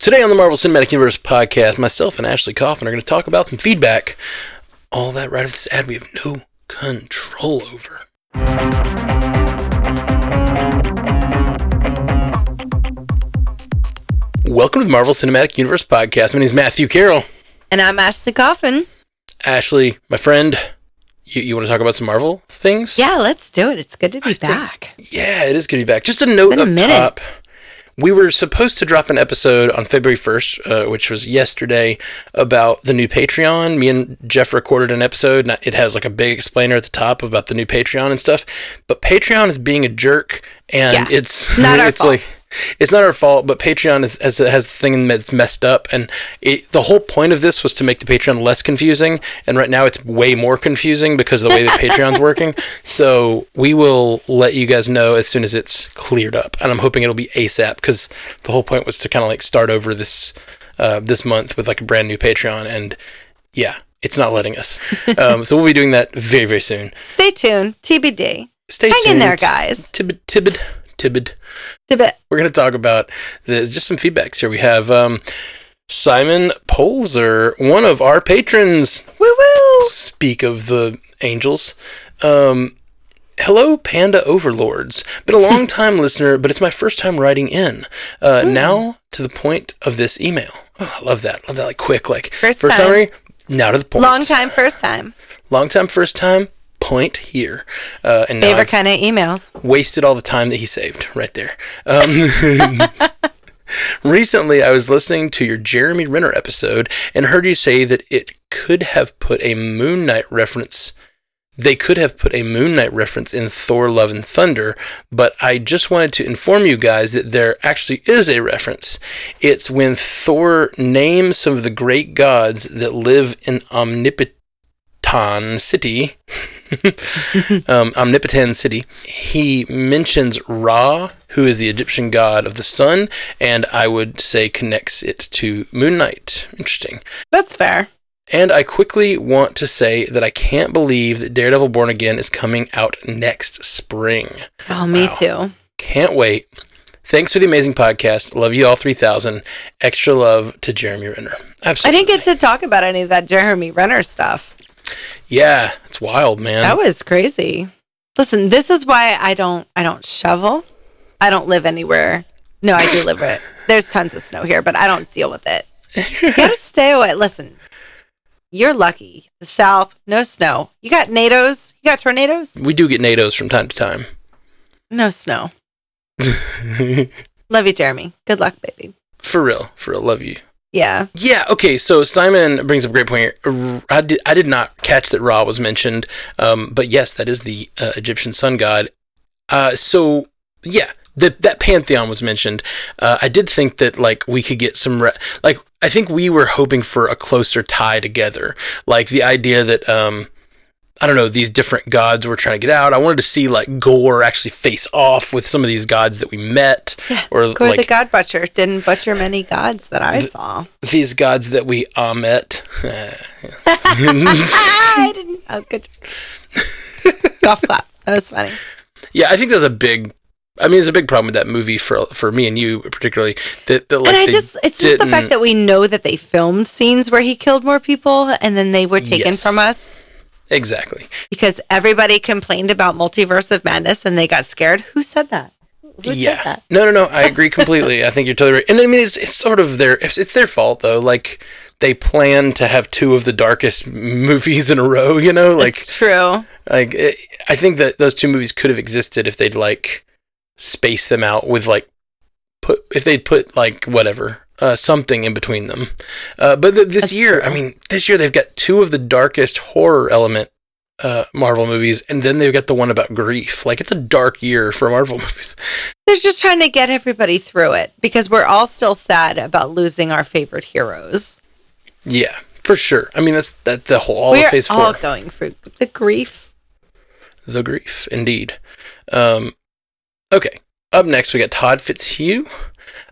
Today on the Marvel Cinematic Universe podcast, myself and Ashley Coffin are going to talk about some feedback. All that right after this ad we have no control over. Welcome to the Marvel Cinematic Universe podcast. My name is Matthew Carroll. And I'm Ashley Coffin. Ashley, my friend, you, you want to talk about some Marvel things? Yeah, let's do it. It's good to be I back. Yeah, it is good to be back. Just a note a up minute. top. We were supposed to drop an episode on February 1st, uh, which was yesterday, about the new Patreon. Me and Jeff recorded an episode, and it has like a big explainer at the top about the new Patreon and stuff. But Patreon is being a jerk, and Yeah, it's not our it's fault. like it's not our fault. But Patreon is, has has the thing that's messed up, and it, the whole point of this was to make the Patreon less confusing. And right now, it's way more confusing because of the way that Patreon's working. So we will let you guys know as soon as it's cleared up, and I'm hoping it'll be ASAP because the whole point was to kind of like start over this uh, this month with like a brand new Patreon, and yeah, it's not letting us. Um, so we'll be doing that very very soon. Stay tuned. TBD. Stay Hang tuned. in there, guys. Tibid, tibid, tibid. We're going to talk about this, just some feedbacks here. We have um, Simon Polzer, one of our patrons. Woo woo. Speak of the angels. Um, hello, Panda Overlords. Been a long time listener, but it's my first time writing in. Uh, now to the point of this email. Oh, I love that. Love that. Like quick, like First time. time. writing, Now to the point. Long time, first time. Long time, first time. Point here. Uh, and Favorite kind of emails. wasted all the time that he saved right there. Um, recently, I was listening to your Jeremy Renner episode and heard you say that it could have put a Moon Knight reference. They could have put a Moon Knight reference in Thor Love and Thunder, but I just wanted to inform you guys that there actually is a reference. It's when Thor names some of the great gods that live in Omnipotent City um, Omnipotent City, he mentions Ra, who is the Egyptian god of the sun, and I would say connects it to Moon Knight. Interesting. That's fair. And I quickly want to say that I can't believe that Daredevil Born Again is coming out next spring. Oh, me Wow. too. Can't wait. Thanks for the amazing podcast. Love you all 3000. Extra love to Jeremy Renner. Absolutely. I didn't get to talk about any of that Jeremy Renner stuff. Yeah, it's wild, man. That was crazy. Listen, this is why I don't I don't shovel. I don't live anywhere. No, I do live it. There's tons of snow here, but I don't deal with it. You gotta stay away. Listen, you're lucky. The South, no snow. You got NATOs. You got tornadoes. we do get NATOs from time to time. No snow. Love you, Jeremy. Good luck, baby. for real, for real. Love you. Yeah. Yeah. Okay. So Simon brings up a great point here. I did. I did not catch that Ra was mentioned. Um, but yes, that is the uh, Egyptian sun god. Uh, so yeah, that that pantheon was mentioned. Uh, I did think that like we could get some re- like I think we were hoping for a closer tie together. Like the idea that um. I don't know, these different gods we're trying to get out. I wanted to see like Gorr actually face off with some of these gods that we met. Yeah. Or Gorr like the God Butcher didn't butcher many gods that I saw. these gods that we uh, met. I didn't. Oh, good. Golf clap. That was funny. Yeah, I think there's a big. I mean, there's a big problem with that movie for for me and you particularly. That, that like and I just, it's just the fact that we know that they filmed scenes where he killed more people and then they were taken Yes. from us exactly. because everybody complained about Multiverse of Madness and they got scared. Who said that? Who yeah. said that? No, no, no. I agree completely. I think you're totally right. And I mean, it's it's sort of their it's, it's their fault though. Like they plan to have two of the darkest movies in a row. You know, like it's true. like it, I think that those two movies could have existed if they'd like space them out with like put if they'd put like whatever uh, something in between them. Uh, but th- this That's year, true. I mean, this year they've got two of the darkest horror element uh, Marvel movies, and then they've got the one about grief. Like it's a dark year for Marvel movies. They're just trying to get everybody through it because we're all still sad about losing our favorite heroes. Yeah, for sure. I mean, that's that the whole all we're of Phase Four. all going through the grief. The grief, indeed. Um, okay. Up next, we got Todd Fitzhugh.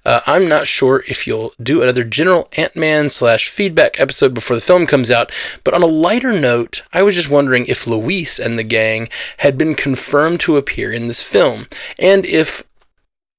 Uh, I'm not sure if you'll do another general Ant Man slash feedback episode before the film comes out, but on a lighter note, I was just wondering if Luis and the gang had been confirmed to appear in this film, and if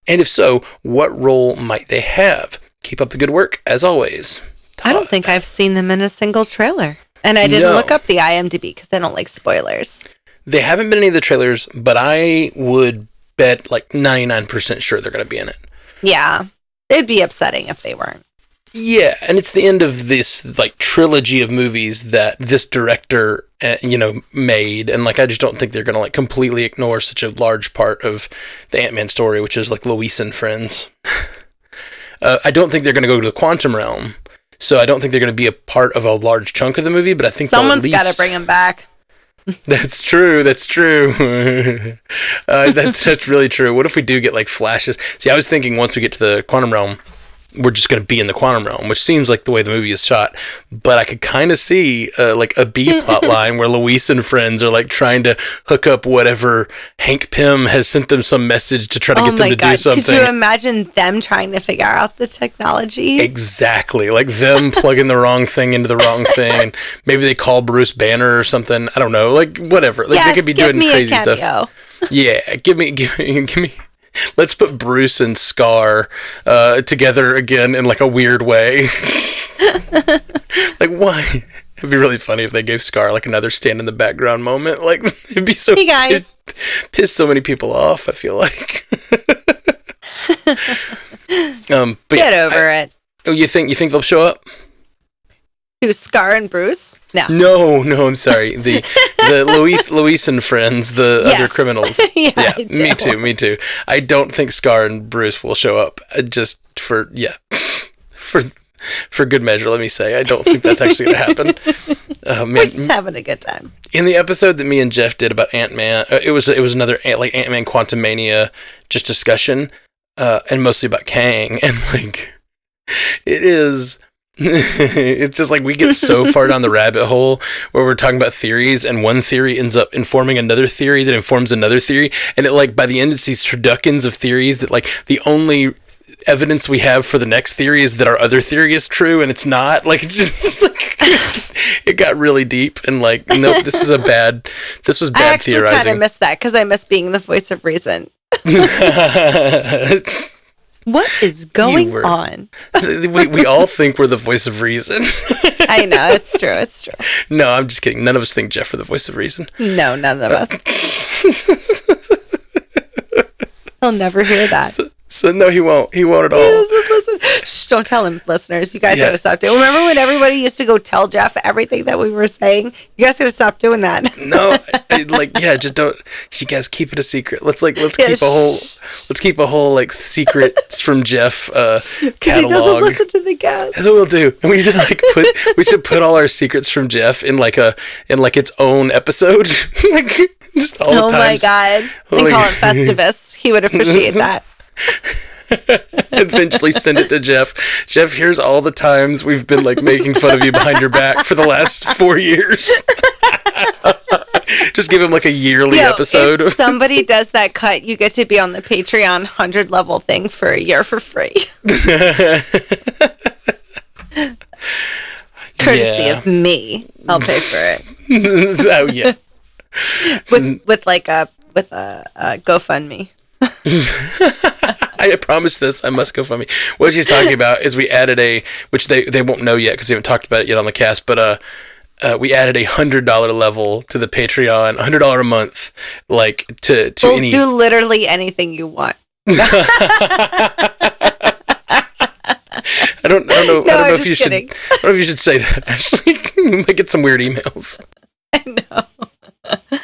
and if so, what role might they have? Keep up the good work, as always. I don't think I've seen them in a single trailer. And I didn't No. look up the IMDb because I don't like spoilers. They haven't been in any of the trailers, but I would bet like 99% sure they're going to be in it. Yeah. It'd be upsetting if they weren't. Yeah, and it's the end of this like trilogy of movies that this director, uh, you know, made, and like I just don't think they're gonna like completely ignore such a large part of the Ant Man story, which is like Luis and friends. uh, I don't think they're gonna go to the quantum realm, so I don't think they're gonna be a part of a large chunk of the movie. But I think Someone's got to bring him back. That's true. That's true. uh, that's that's really true. What if we do get like flashes? See, I was thinking once we get to the quantum realm, we're just going to be in the quantum realm, which seems like the way the movie is shot. But I could kind of see uh, like a B plot line where Luis and friends are like trying to hook up whatever Hank Pym has sent them some message to try to Oh get them to do God. Could you imagine them trying to figure out the technology? Exactly. Like them plugging the wrong thing into the wrong thing. Maybe they call Bruce Banner or something. I don't know. Like whatever. Like they could be doing crazy stuff. Yeah, give me, give me, give me. Let's put Bruce and Skaar uh, together again in like a weird way. like why? It'd be really funny if they gave Skaar like another stand in the background moment. Like it'd be so. Hey, guys. piss so many people off. I feel like. um, but Get yeah, over I- it. oh, you think you think they'll show up? Who, Skaar and Bruce? No. No, no, I'm sorry. The the Luis Luis and friends, the other criminals. Yeah, yeah, me too, me too. I don't think Skaar and Bruce will show up. uh, Just for yeah, for for good measure. Let me say, I don't think that's actually going to happen. Uh, We're just having a good time. in the episode that me and Jeff did about Ant Man, uh, it was it was another Ant- like Ant Man Quantumania just discussion, uh, and mostly about Kang, and like it is. it's just like we get so far down the rabbit hole where we're talking about theories, and one theory ends up informing another theory that informs another theory, and it like by the end it's these turduckens of theories that like the only evidence we have for the next theory is that our other theory is true and it's not. Like it's just like it got really deep and like nope this is a bad this was bad I actually kind of theorizing. miss that because I miss being the voice of reason. What is going were- on? we, we all think we're the voice of reason I know it's true. It's true. no i'm just kidding none of us think jeff are the voice of reason No, none of uh, us. He'll never hear that. so, so no he won't he won't at all Listen, listen. Shh, don't tell him, listeners. You guys Yeah. gotta stop doing. Remember when everybody used to go tell Jeff everything that we were saying? You guys gotta stop doing that. no I- like yeah just don't you guys keep it a secret let's like let's Yeah, keep a whole let's keep a whole like secrets from jeff uh Because he doesn't listen to the guests. That's what we'll do. And we should like put we should put all our secrets from Jeff in like a in like its own episode. like just all Oh the time. Oh my god! Oh And my call it Festivus. He would appreciate that. Eventually send it to Jeff. Jeff, here's all the times we've been like making fun of you behind your back for the last four years. just give him like a yearly Yo, episode. If somebody does that cut, you get to be on the Patreon hundred level thing for a year for free. Courtesy Yeah. of me. I'll pay for it. oh yeah. With with like a with a, a GoFundMe. I promise this. I must go for me. What she's talking about is we added a, which they, they won't know yet because they haven't talked about it yet on the cast, but uh, uh we added a hundred dollar level to the Patreon, hundred dollar a month, like to to We'll any. do literally anything you want. I don't I don't know. No, I don't know I'm if you kidding. should. I don't know if you should say that. Actually, you might get some weird emails. I know.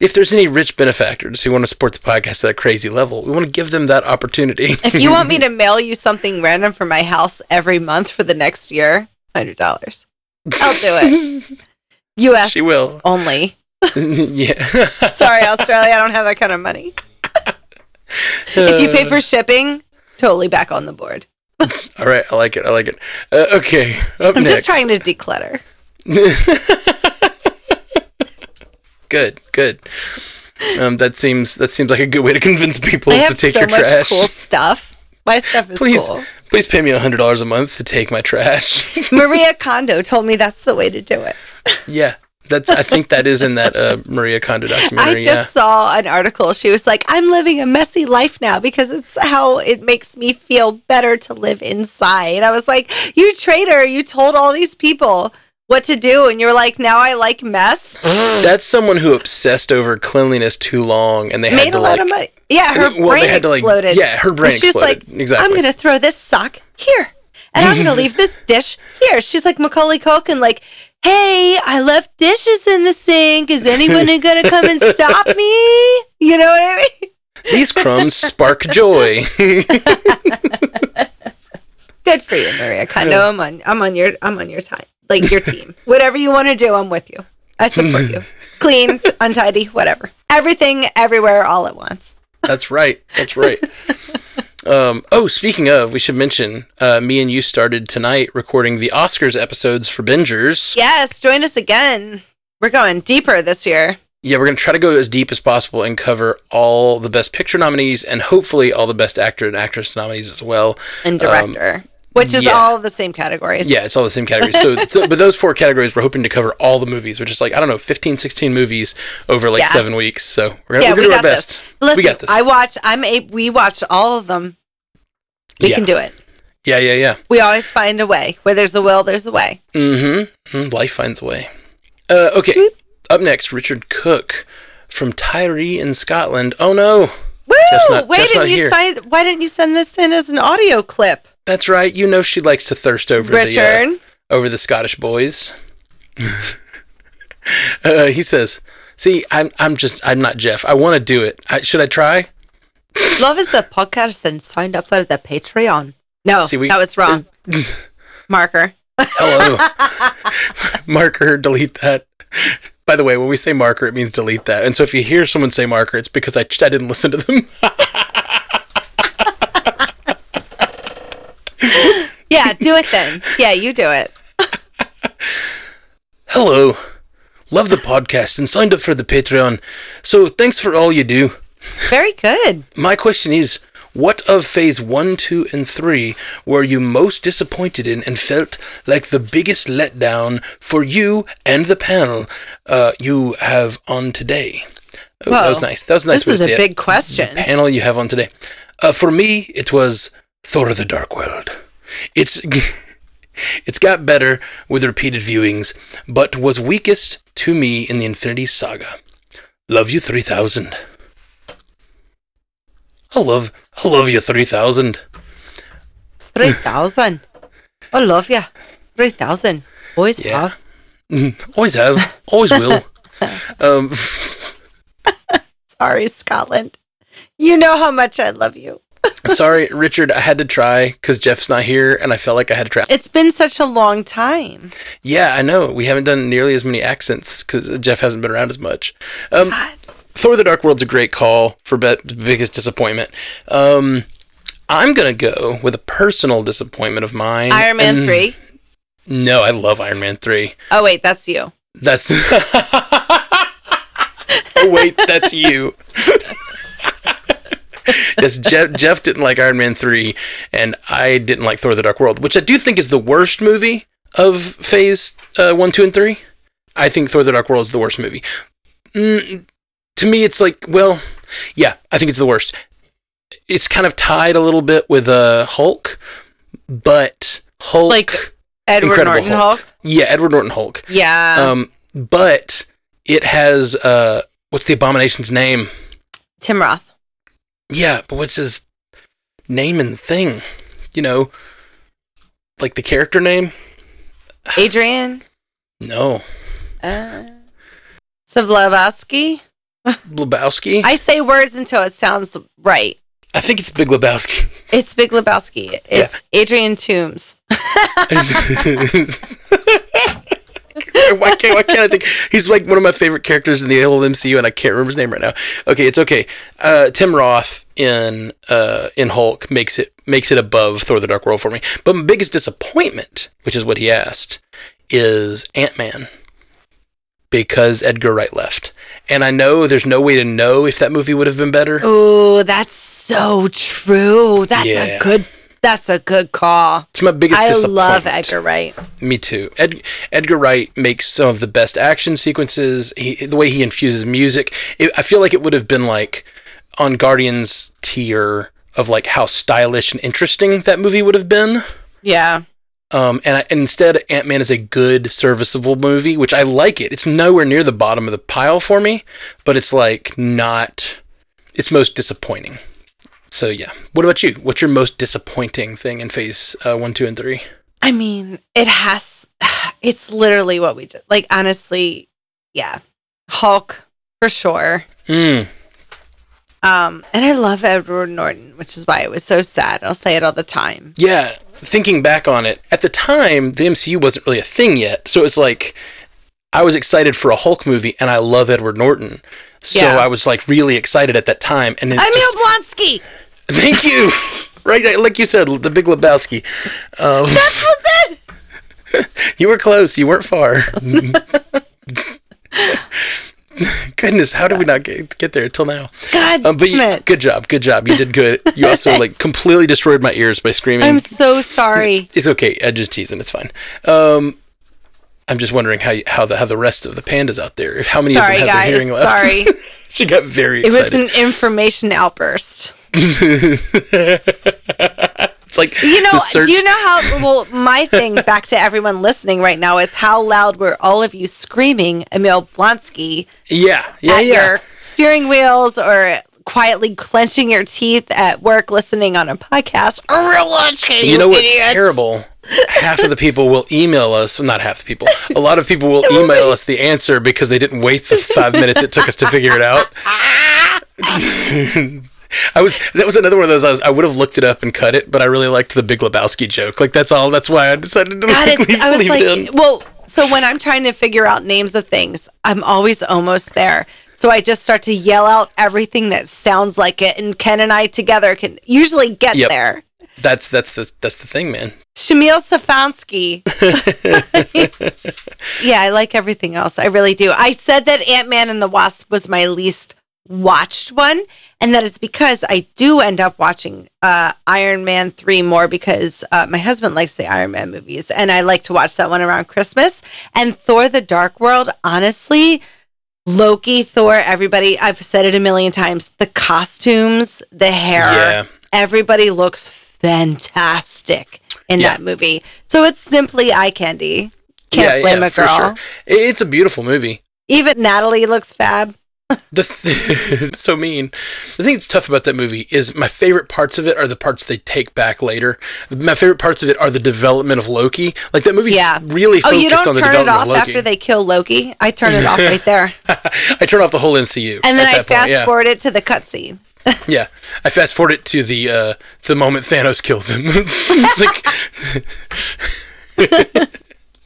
If there's any rich benefactors who want to support the podcast at a crazy level, we want to give them that opportunity. If you want me to mail you something random from my house every month for the next year, hundred dollars. I'll do it. U.S. She will. only. yeah. Sorry, Australia. I don't have that kind of money. If you pay for shipping, totally back on the board. All right, I like it. I like it. Uh, okay, up I'm next. just trying to declutter. Good, good. Um, that seems that seems like a good way to convince people to take so your trash. cool stuff. My stuff is please, cool. please pay me hundred dollars a month to take my trash. Maria Kondo told me that's the way to do it. yeah, That's I think that is in that uh, Maria Kondo documentary. I just saw an article. She was like, I'm living a messy life now because it's how it makes me feel better to live inside. I was like, You traitor, you told all these people what to do, and you're like, Now I like mess. That's someone who obsessed over cleanliness too long, and they had Made to a lot like. of money. Yeah, her well, brain had to, like- exploded. yeah, her brain she was exploded. like, Exactly. I'm going to throw this sock here, and I'm going to leave this dish here. She's like Macaulay Culkin, like, Hey, I left dishes in the sink. Is anyone going to come and stop me? You know what I mean? These crumbs spark joy. Good for you, Maria Kondo. Uh. I'm on. I'm on your. I'm on your time. Like your team. Whatever you want to do, I'm with you. I support you. Clean, untidy, whatever. Everything, everywhere, all at once. That's right. That's right. Um, oh, speaking of, we should mention uh, me and you started tonight recording the Oscars episodes for Bingers. Yes, join us again. We're going deeper this year. Yeah, we're going to try to go as deep as possible and cover all the Best Picture nominees and hopefully all the Best Actor and Actress nominees as well. And director, which is yeah. all the same categories. Yeah, it's all the same categories. So, so, but those four categories, we're hoping to cover all the movies, which is like, I don't know, 15, 16 movies over like Yeah. seven weeks. So we're going Yeah, to we do our best. Listen, we got this. I watch. I'm a. We watch all of them. We can do it. yeah, yeah, yeah. We always find a way. Where there's a will, there's a way. Mm-hmm. Mm, Life finds a way. Uh, okay. Up next, Richard Cook from Tiree in Scotland. Oh no, Woo! Not- Why didn't you sign? Why didn't you send this in as an audio clip, that's right. You know she likes to thirst over the uh, over the Scottish boys. uh, he says, "See, I'm I'm just I'm not Jeff. I want to do it. I, should I try? Love is the podcast and signed up for the Patreon. No, See, we- that was wrong. Marker. Hello, marker. Delete that." By the way, when we say marker, it means delete that. And so if you hear someone say marker, it's because I, I didn't listen to them. Yeah, do it then. Yeah, you do it. Hello. Love the podcast and signed up for the Patreon. So thanks for all you do. Very good. My question is what of phase 1, 2, and 3 were you most disappointed in and felt like the biggest letdown for you and the panel uh, you have on today? Oh, that was nice. That was nice this is a big it. question. Panel you have on today. Uh, for me, it was Thor: of The Dark World. It's it's got better with repeated viewings, but was weakest to me in the Infinity Saga. Love you three thousand. I love I love you three thousand. 3,000. I love you. 3,000. Always Yeah. have. Mm, Always have, always will. Um, Sorry, Scotland. You know how much I love you. Sorry, Richard. I had to try because Jeff's not here, and I felt like I had to try. It's been such a long time. Yeah, I know. We haven't done nearly as many accents because Jeff hasn't been around as much. Um, Thor: The Dark World's a great call for be- biggest disappointment. Um, I'm gonna go with a personal disappointment of mine. Iron Man and- 3. No, I love Iron Man three. Oh, wait, that's you. That's. oh wait, that's you. yes, Jeff, Jeff didn't like Iron Man three, and I didn't like Thor: The Dark World, which I do think is the worst movie of Phase uh, one, two, and three. I think Thor: The Dark World is the worst movie. Mm, to me, it's like, well, yeah, I think it's the worst. It's kind of tied a little bit with uh, Hulk, but Hulk, Like Edward Incredible Norton Hulk. Hulk. yeah, Edward Norton Hulk. Yeah. Um, but it has uh, what's the abomination's name? Tim Roth. Yeah, but what's his name and thing? You know, like the character name? Adrian. No, Uh, Savlevsky. Lebowski. I, say words until it sounds right. I think it's Big Lebowski. It's Big Lebowski. It's Adrian Toombs. why can't why can't I think he's like one of my favorite characters in the whole MCU and I can't remember his name right now. Okay, it's okay. Uh, Tim Roth in uh, in Hulk makes it makes it above Thor: The Dark World for me. But my biggest disappointment, which is what he asked, is Ant Man because Edgar Wright left. And I know there's no way to know if that movie would have been better. Oh, that's so true. That's Yeah. a good That's a good call. It's my biggest I love Edgar Wright. Me too. Ed, Edgar Wright makes some of the best action sequences. He, the way he infuses music, it, I feel like it would have been like on Guardians tier of like how stylish and interesting that movie would have been. Yeah. Um, and, I, and instead, Ant Man is a good, serviceable movie, which I like it. It's nowhere near the bottom of the pile for me, but it's like not. It's most disappointing. So yeah. What about you? What's your most disappointing thing in Phase uh, One, Two, and Three? I mean, it has. It's literally what we did. like. Honestly, yeah, Hulk for sure. Mm. Um, and I love Edward Norton, which is why it was so sad. I'll say it all the time. Yeah, thinking back on it, at the time, the MCU wasn't really a thing yet. So it was like, I was excited for a Hulk movie, and I love Edward Norton. So Yeah. I was like really excited at that time. And then, Emil just- Blonsky. Thank you. right, like you said, the Big Lebowski. Um, That was it. you were close. You weren't far. Goodness, how did we not get, get there till now? God Um, but you, good job, good job. You did good. You also like completely destroyed my ears by screaming. I'm so sorry. It's okay. I'm just teasing. It's fine. Um, I'm just wondering how you, how the how the rest of the pandas out there, how many Sorry, of them have guys. their hearing left. Sorry. she got very It was an information outburst. it's like You know, do you know how? Well, my thing back to everyone listening right now is how loud were all of you screaming Emil Blonsky Yeah, yeah, at yeah. your steering wheels or quietly clenching your teeth at work listening on a podcast? You know what's idiots. terrible? half of the people will email us. well, Not half the people. A lot of people will email us the answer because they didn't wait the five minutes it took us to figure it out. I was that was another one of those. I, was, I would have looked it up and cut it, but I really liked the Big Lebowski joke. Like that's all. That's why I decided to God, like, leave, I was leave it in. well, so when I'm trying to figure out names of things, I'm always almost there. So I just start to yell out everything that sounds like it, and Ken and I together can usually get Yep. there. That's that's the that's the thing, man. Shamil Safansky. yeah, I like everything else. I really do. I said that Ant Man and the Wasp was my least watched one, and that is because I do end up watching uh, Iron Man 3 more because uh, my husband likes the Iron Man movies, and I like to watch that one around Christmas. And Thor the Dark World, honestly, Loki, Thor, everybody, I've said it a million times the costumes, the hair, Yeah. everybody looks fantastic in Yeah. that movie. So it's simply eye candy. Can't blame a girl. It- It's a beautiful movie. Even Natalie looks fab. The th- so mean. The thing that's tough about that movie is my favorite parts of it are the parts they take back later. My favorite parts of it are the development of Loki. Like that movie Yeah. really Oh, focused you don't on the turn it off after they kill Loki? I turn it off right there. I turn off the whole MCU. And then I fast point, yeah. forward it to the cutscene. Yeah, I fast forward it to the uh, the moment Thanos kills him. it's like,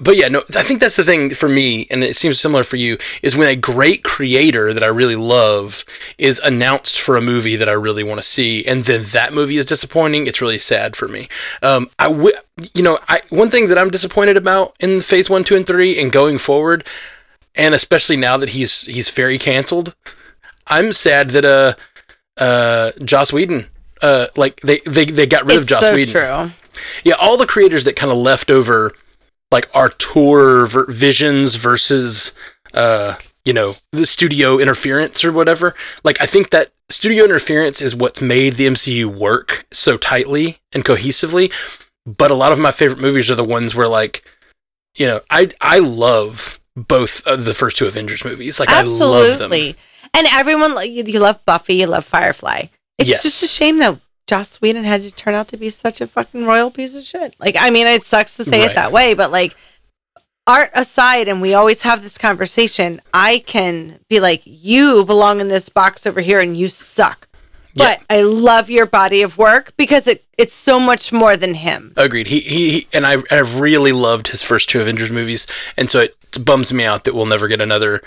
but yeah, no, I think that's the thing for me, and it seems similar for you. Is when a great creator that I really love is announced for a movie that I really want to see, and then that movie is disappointing. It's really sad for me. Um, I w- you know, I one thing that I'm disappointed about in Phase One, Two, and Three, and going forward, and especially now that he's he's very canceled. I'm sad that uh uh Joss Whedon uh like they they, they got rid of Joss so Whedon. true. Yeah, all the creators that kind of left over like auteur ver- visions versus uh you know the studio interference or whatever. Like I think that studio interference is what's made the MCU work so tightly and cohesively. But a lot of my favorite movies are the ones where like you know I I love both of the first two Avengers movies. Like I love them. Absolutely. And everyone, like, you, you love Buffy, you love Firefly. It's Yes. just a shame that Joss Whedon had to turn out to be such a fucking royal piece of shit. Like, I mean, it sucks to say Right. it that way, but like, art aside, and we always have this conversation, I can be like, you belong in this box over here and you suck. Yeah. But I love your body of work because it, it's so much more than him. Agreed. He, he he and I I've really loved his first two Avengers movies, and so it bums me out that we'll never get another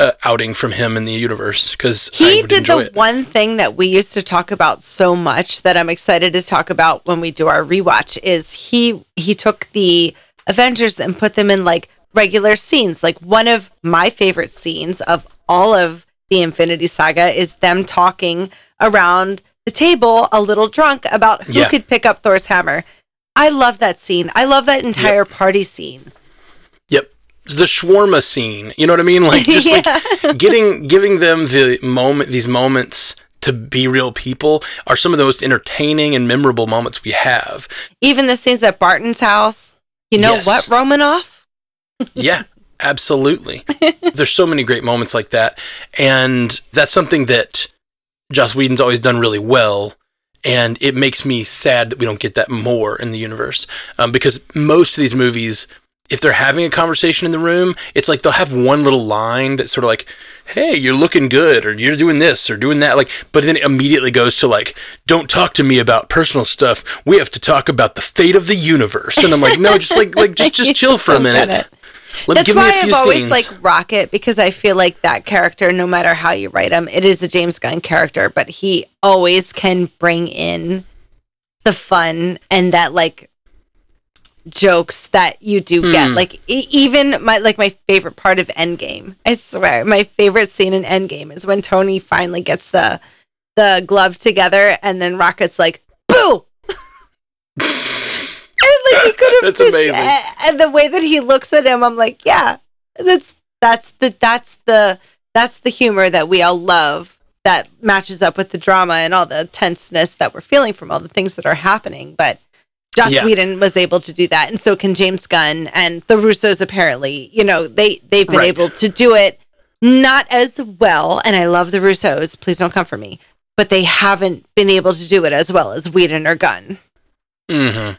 uh, outing from him in the universe because He did the it. one thing that we used to talk about so much that I'm excited to talk about when we do our rewatch is he he took the Avengers and put them in like regular scenes. Like one of my favorite scenes of all of the Infinity Saga is them talking around the table a little drunk about who Yeah. could pick up Thor's hammer. I love that scene. I love that entire party scene. Yep. The shawarma scene. You know what I mean? Like just like getting giving them the moment these moments to be real people are some of the most entertaining and memorable moments we have. Even the scenes at Barton's house. You know Yes. what, Romanoff? Yeah, absolutely. There's so many great moments like that. And that's something that Joss Whedon's always done really well. And it makes me sad that we don't get that more in the universe. Um, because most of these movies, if they're having a conversation in the room, it's like they'll have one little line that's sort of like, hey, you're looking good, or you're doing this, or doing that. Like, but then it immediately goes to like, don't talk to me about personal stuff. We have to talk about the fate of the universe. And I'm like, no, just like, like just, just chill for a minute. Let That's why I've always scenes. like Rocket because I feel like that character, no matter how you write him, it is a James Gunn character, but he always can bring in the fun and that like jokes that you do get. Hmm. Like e- even my like my favorite part of Endgame. I swear, my favorite scene in Endgame is when Tony finally gets the the glove together and then Rocket's like, "Boo!" And like he could have That's just, amazing. and the way that he looks at him, I'm like, yeah, that's that's the that's the that's the humor that we all love that matches up with the drama and all the tenseness that we're feeling from all the things that are happening. But Joss Yeah. Whedon was able to do that, and so can James Gunn and the Russos. Apparently, you know they they've been Right. able to do it not as well. And I love the Russos. Please don't come for me, but they haven't been able to do it as well as Whedon or Gunn. hmm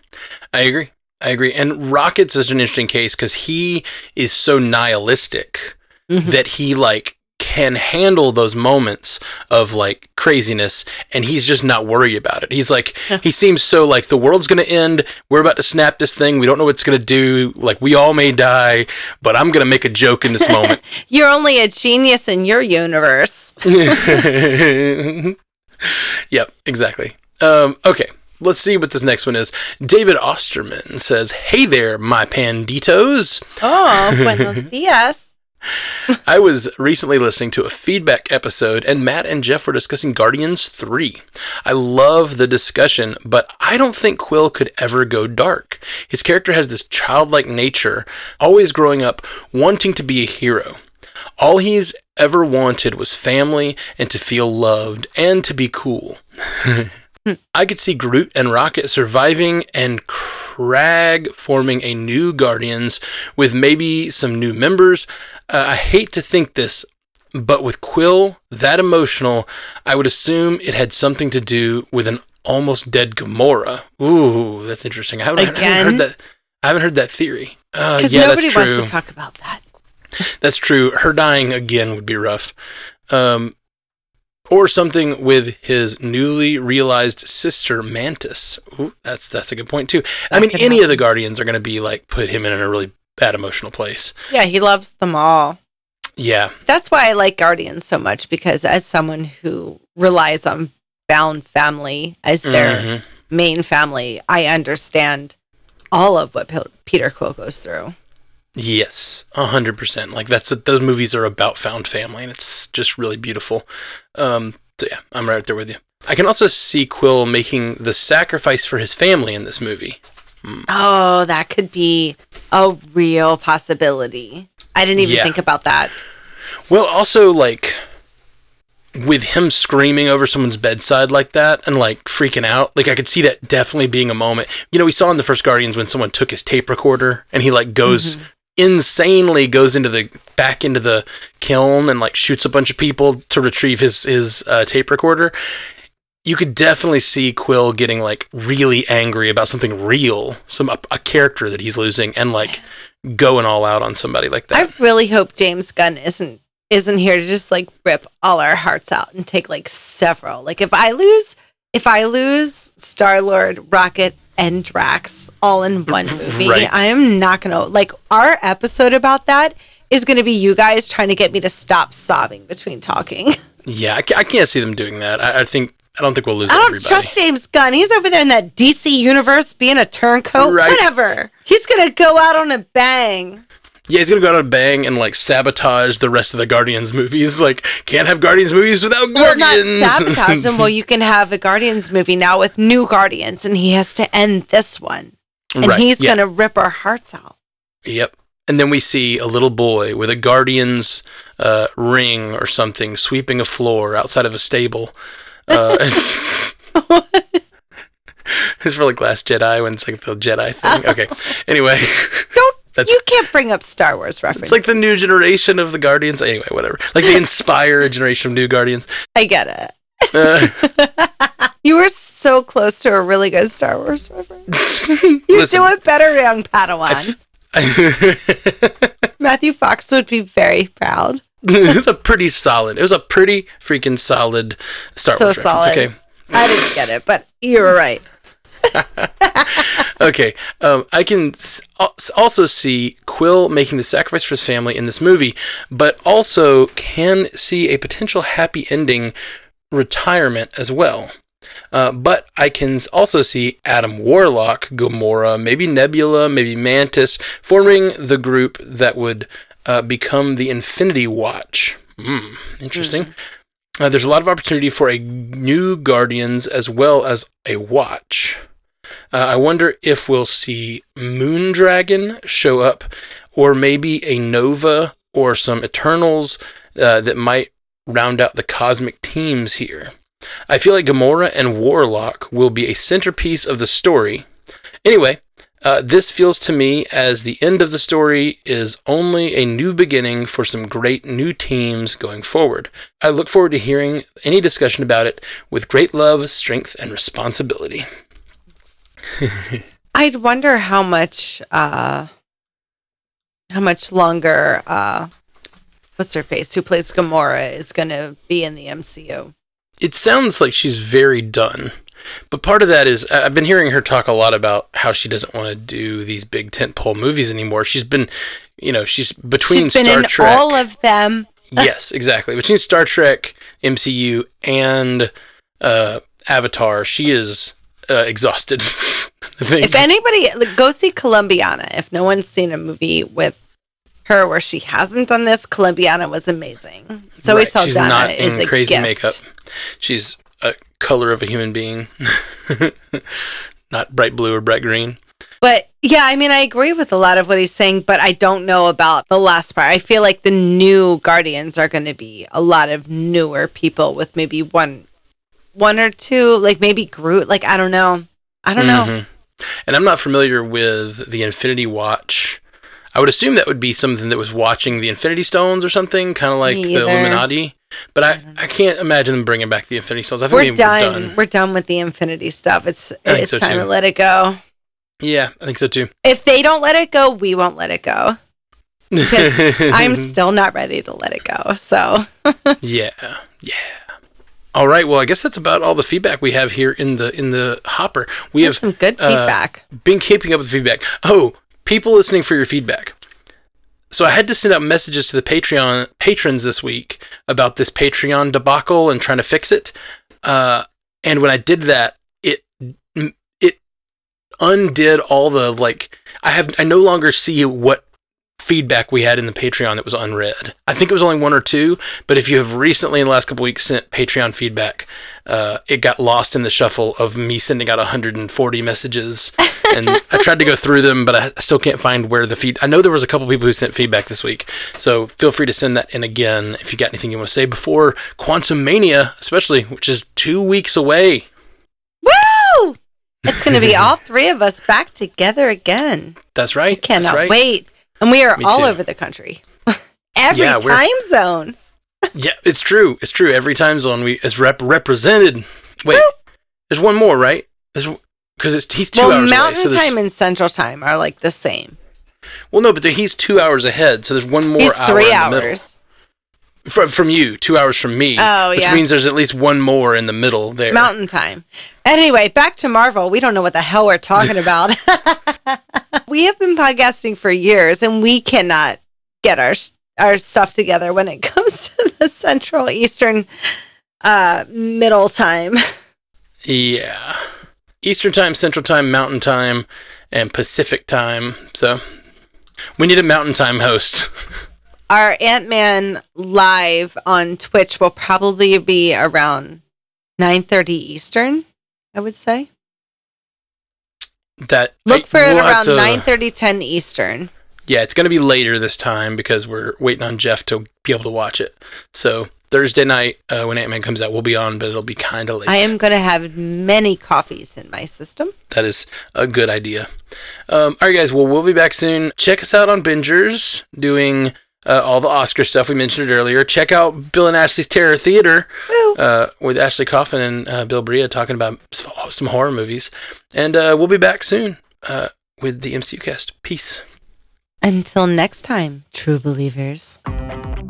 I agree. I agree. And Rocket's such an interesting case because he is so nihilistic Mhm. that he like can handle those moments of like craziness and he's just not worried about it. He's like he seems so like the world's going to end, we're about to snap this thing, we don't know what it's going to do, like we all may die, but I'm going to make a joke in this moment. You're only a genius in your universe. yep, exactly. Um, okay, let's see what this next one is. David Osterman says, Hey there, my panditos. Oh, buenos dias. I was recently listening to a feedback episode, and Matt and Jeff were discussing Guardians 3. I love the discussion, but I don't think Quill could ever go dark. His character has this childlike nature, always growing up wanting to be a hero. All he's ever wanted was family and to feel loved and to be cool. I could see Groot and Rocket surviving and Crag forming a new Guardians with maybe some new members. Uh, I hate to think this, but with Quill that emotional, I would assume it had something to do with an almost dead Gamora. Ooh, that's interesting. I haven't, I haven't heard that. I haven't heard that theory. Uh, Because yeah, nobody that's true. wants to talk about that. That's true. Her dying again would be rough. Um, or something with his newly realized sister Mantis. Ooh, that's that's a good point too. I That mean, any of the Guardians are going to be like put him in a really bad emotional place. Yeah, he loves them all. Yeah, That's why I like Guardians so much because as someone who relies on found family as their Mhm. main family, I understand all of what Peter Quill goes through. Yes, a hundred percent. Like that's what those movies are about found family, and it's just really beautiful. Um, so yeah, I'm right there with you. I can also see Quill making the sacrifice for his family in this movie. Oh, that could be a real possibility. I didn't even Yeah. think about that. Well, also like with him screaming over someone's bedside like that and like freaking out, like I could see that definitely being a moment. You know, we saw in the first Guardians when someone took his tape recorder and he like goes insanely goes into the back into the Kyln and like shoots a bunch of people to retrieve his his uh, tape recorder. You could definitely see Quill getting like really angry about something real, some a, a character that he's losing, and like going all out on somebody like that. I really hope James Gunn isn't isn't here to just like rip all our hearts out and take like several. Like if I lose if I lose Star Lord, Rocket, and Drax all in one movie, Right. I am not gonna like our episode about that is gonna be you guys trying to get me to stop sobbing between talking. Yeah, I, can't see them doing that. I, I think I don't think we'll lose I don't everybody. trust James Gunn. He's over there in that DC universe being a turncoat. Right. Whatever. He's gonna go out on a bang. Yeah, he's gonna go out on a bang and like sabotage the rest of the Guardians movies. Like, can't have Guardians movies without Well, not Guardians. sabotage them. Well, you can have a Guardians movie now with new Guardians, and he has to end this one, and Right, he's gonna rip our hearts out. Yep. And then we see a little boy with a Guardians uh, ring or something sweeping a floor outside of a stable. Uh, it's for like Last Jedi when it's like the Jedi thing. Okay. Anyway, That's- you can't bring up Star Wars references. it's like the new generation of the Guardians. Anyway, whatever. Like they inspire a generation of new Guardians. I get it. Uh, You were so close to a really good Star Wars reference. You listen, do it better, young Padawan. Matthew Fox would be very proud. it was a pretty solid. It was a pretty freaking solid Star So Wars reference. solid. Okay. I didn't get it, but you were right. Okay, um, I can also see Quill making the sacrifice for his family in this movie, but also can see a potential happy ending retirement as well. Uh, but I can also see Adam Warlock, Gamora, maybe Nebula, maybe Mantis forming the group that would uh, become the Infinity Watch. Hmm, interesting. Uh, there's a lot of opportunity for a new Guardians as well as a Watch. Uh, I wonder if we'll see Moondragon show up, or maybe a Nova or some Eternals uh, that might round out the cosmic teams here. I feel like Gamora and Warlock will be a centerpiece of the story. Anyway, uh, this feels to me as the end of the story is only a new beginning for some great new teams going forward. I look forward to hearing any discussion about it with great love, strength, and responsibility. I'd wonder how much uh how much longer uh what's her face who plays Gamora is going to be in the MCU. it sounds like she's very done. But part of that is I've been hearing her talk a lot about how she doesn't want to do these big tentpole movies anymore. She's been, you know, she's between She's been Star in Trek. all of them. yes, exactly. Between Star Trek, MCU, and uh, Avatar, she is uh, exhausted. If anybody like, go see Colombiana, if no one's seen a movie with her where she hasn't done this, Colombiana was amazing. So Right, saw she's not is in crazy gift. makeup. She's a color of a human being, not bright blue or bright green. But yeah, I mean, I agree with a lot of what he's saying, but I don't know about the last part. I feel like the new Guardians are going to be a lot of newer people with maybe one, one or two, like maybe Groot. Like I don't know, I don't know. Mhm. And I'm not familiar with the Infinity Watch. I would assume that would be something that was watching the Infinity Stones or something, kind of like the. Illuminati. But I, I can't imagine them bringing back the Infinity Stones. I think We're maybe done. We're done with the Infinity stuff. It's it's so, time too. to let it go. Yeah, I think so too. If they don't let it go, we won't let it go. Because I'm still not ready to let it go. So yeah, yeah. All right. Well, I guess that's about all the feedback we have here in the in the hopper. We there's have some good uh, feedback. been keeping up with feedback. Oh, people listening for your feedback. So I had to send out messages to the Patreon patrons this week about this Patreon debacle and trying to fix it. Uh, and when I did that, it it undid all the like. I have I no longer see what feedback we had in the Patreon that was unread. I think it was only one or two, but if you have recently in the last couple weeks sent Patreon feedback, uh, it got lost in the shuffle of me sending out 140 messages. And I tried to go through them, but I still can't find where the feed. I know there was a couple people who sent feedback this week, so feel free to send that in again if you got anything you want to say before Quantumania, especially, which is two weeks away. Woo! It's going to be all three of us back together again. That's right. Cannot That's right. wait. And we are Me all too. over the country. Every Yeah, time zone. Yeah, it's true. It's true. Every time zone we is rep- represented. Wait, Woo! there's one more, right? Because it's he's two well, hours away. Mountain So Time and Central Time are like the same. well, no, but there, he's two hours ahead. So there's one more He's hour three in the middle. hours. from from you. Two hours from me. Oh, which yeah. means there's at least one more in the middle there. Mountain Time. Anyway, back to Marvel. We don't know what the hell we're talking about. we have been podcasting for years and we cannot get our our stuff together when it comes to the Central Eastern uh middle time. Yeah. Eastern time, Central time, Mountain time, and Pacific time. So We need a mountain time host. Our Ant Man live on Twitch will probably be around nine thirty Eastern. I would say. That Look for it we'll have around to- nine thirty, ten Eastern. Yeah, it's going to be later this time because we're waiting on Jeff to be able to watch it. So Thursday night uh, when Ant Man comes out, we'll be on, but it'll be kind of late. I am going to have many coffees in my system. That is a good idea. Um, all right, guys. Well, we'll be back soon. Check us out on Bingers doing uh, all the Oscar stuff we mentioned earlier. Check out Bill and Ashley's Terror Theater uh, with Ashley Coffin and uh, Bill Bria talking about some horror movies. And uh, we'll be back soon uh, with the MCU cast. Peace. Until next time, true believers.